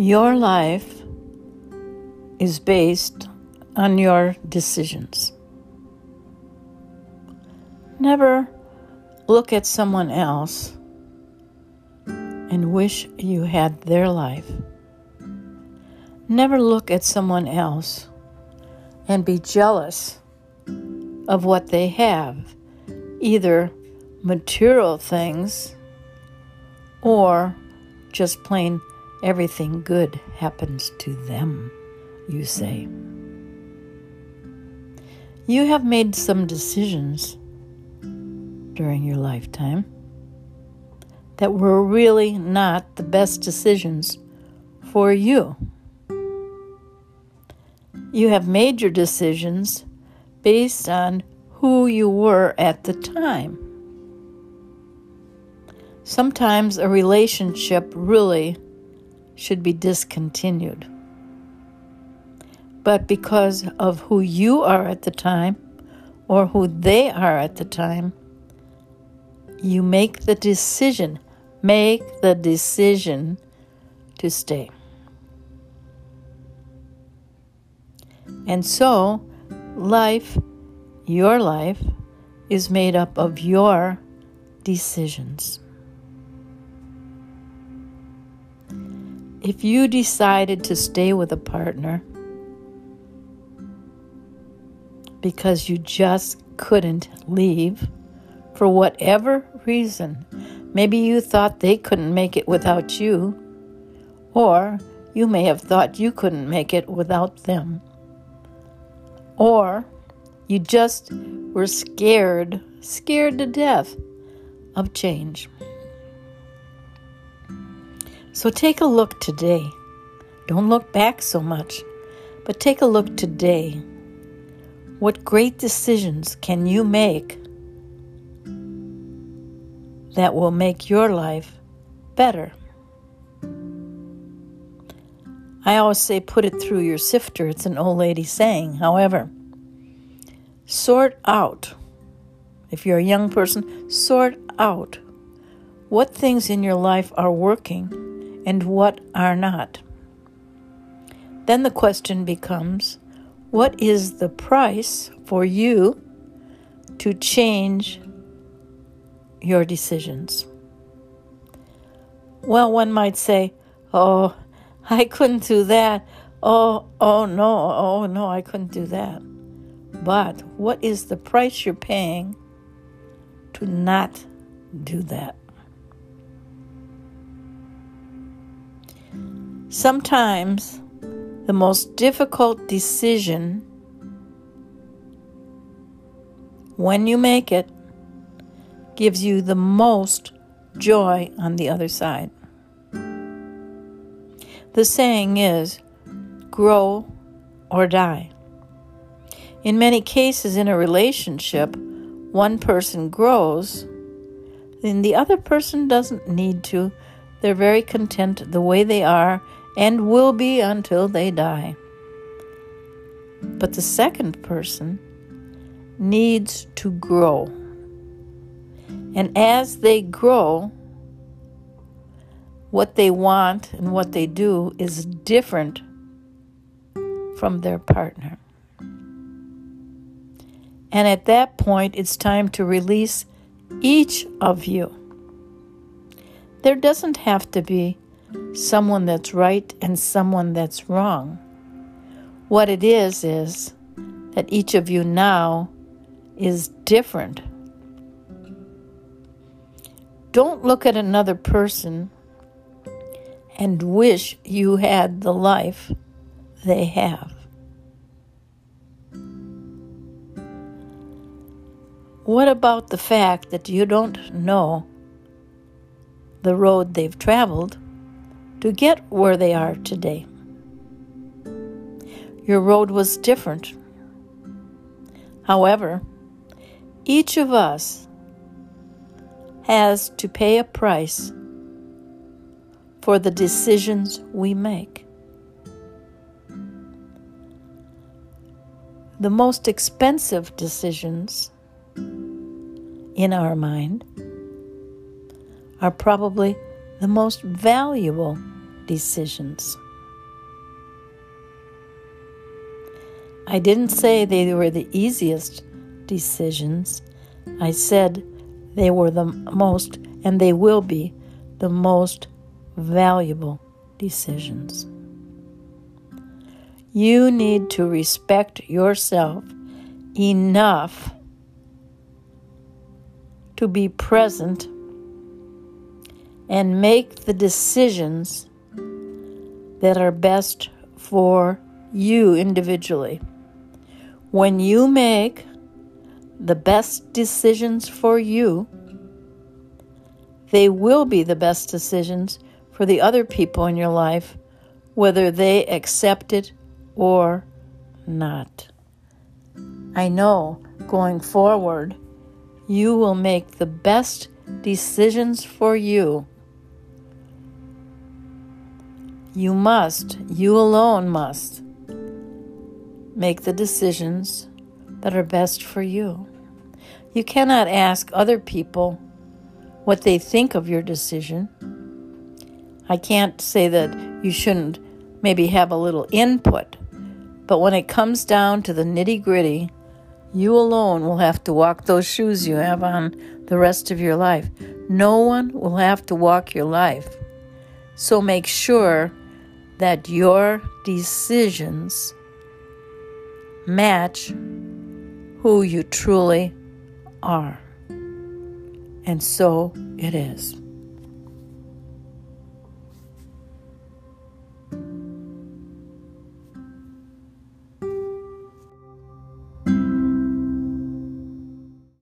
Your life is based on your decisions. Never look at someone else and wish you had their life. Never look at someone else and be jealous of what they have, either material things or just plain everything good happens to them, you say. You have made some decisions during your lifetime that were really not the best decisions for you. You have made your decisions based on who you were at the time. Sometimes a relationship really should be discontinued. But because of who you are at the time or who they are at the time, you make the decision, make the decision to stay. And so, life, your life, is made up of your decisions. If you decided to stay with a partner because you just couldn't leave for whatever reason, maybe you thought they couldn't make it without you, or you may have thought you couldn't make it without them, or you just were scared, scared to death of change. So take a look today. Don't look back so much, but take a look today. What great decisions can you make that will make your life better? I always say put it through your sifter. It's an old lady saying. However, sort out. If you're a young person, sort out what things in your life are working and what are not. Then the question becomes what is the price for you to change your decisions? Well, one might say, Oh, I couldn't do that. Oh, oh no, oh no, I couldn't do that. But what is the price you're paying to not do that? Sometimes the most difficult decision when you make it gives you the most joy on the other side. The saying is grow or die. In many cases in a relationship, one person grows, and the other person doesn't need to. They're very content the way they are and will be until they die. But the second person needs to grow. And as they grow, what they want and what they do is different from their partner. And at that point, it's time to release each of you. There doesn't have to be someone that's right and someone that's wrong. What it is, is that each of you now is different. Don't look at another person and wish you had the life they have. What about the fact that you don't know the road they've traveled? To get where they are today. Your road was different. However, each of us has to pay a price for the decisions we make. The most expensive decisions in our mind are probably the most valuable decisions. I didn't say they were the easiest decisions. I said they were the most, and they will be, the most valuable decisions. You need to respect yourself enough to be present and make the decisions that are best for you individually. When you make the best decisions for you, they will be the best decisions for the other people in your life, whether they accept it or not. I know going forward, you will make the best decisions for you. You must, you alone must, make the decisions that are best for you. You cannot ask other people what they think of your decision. I can't say that you shouldn't maybe have a little input, but when it comes down to the nitty gritty, you alone will have to walk those shoes you have on the rest of your life. No one will have to walk your life. So make sure that your decisions match who you truly are. And so it is.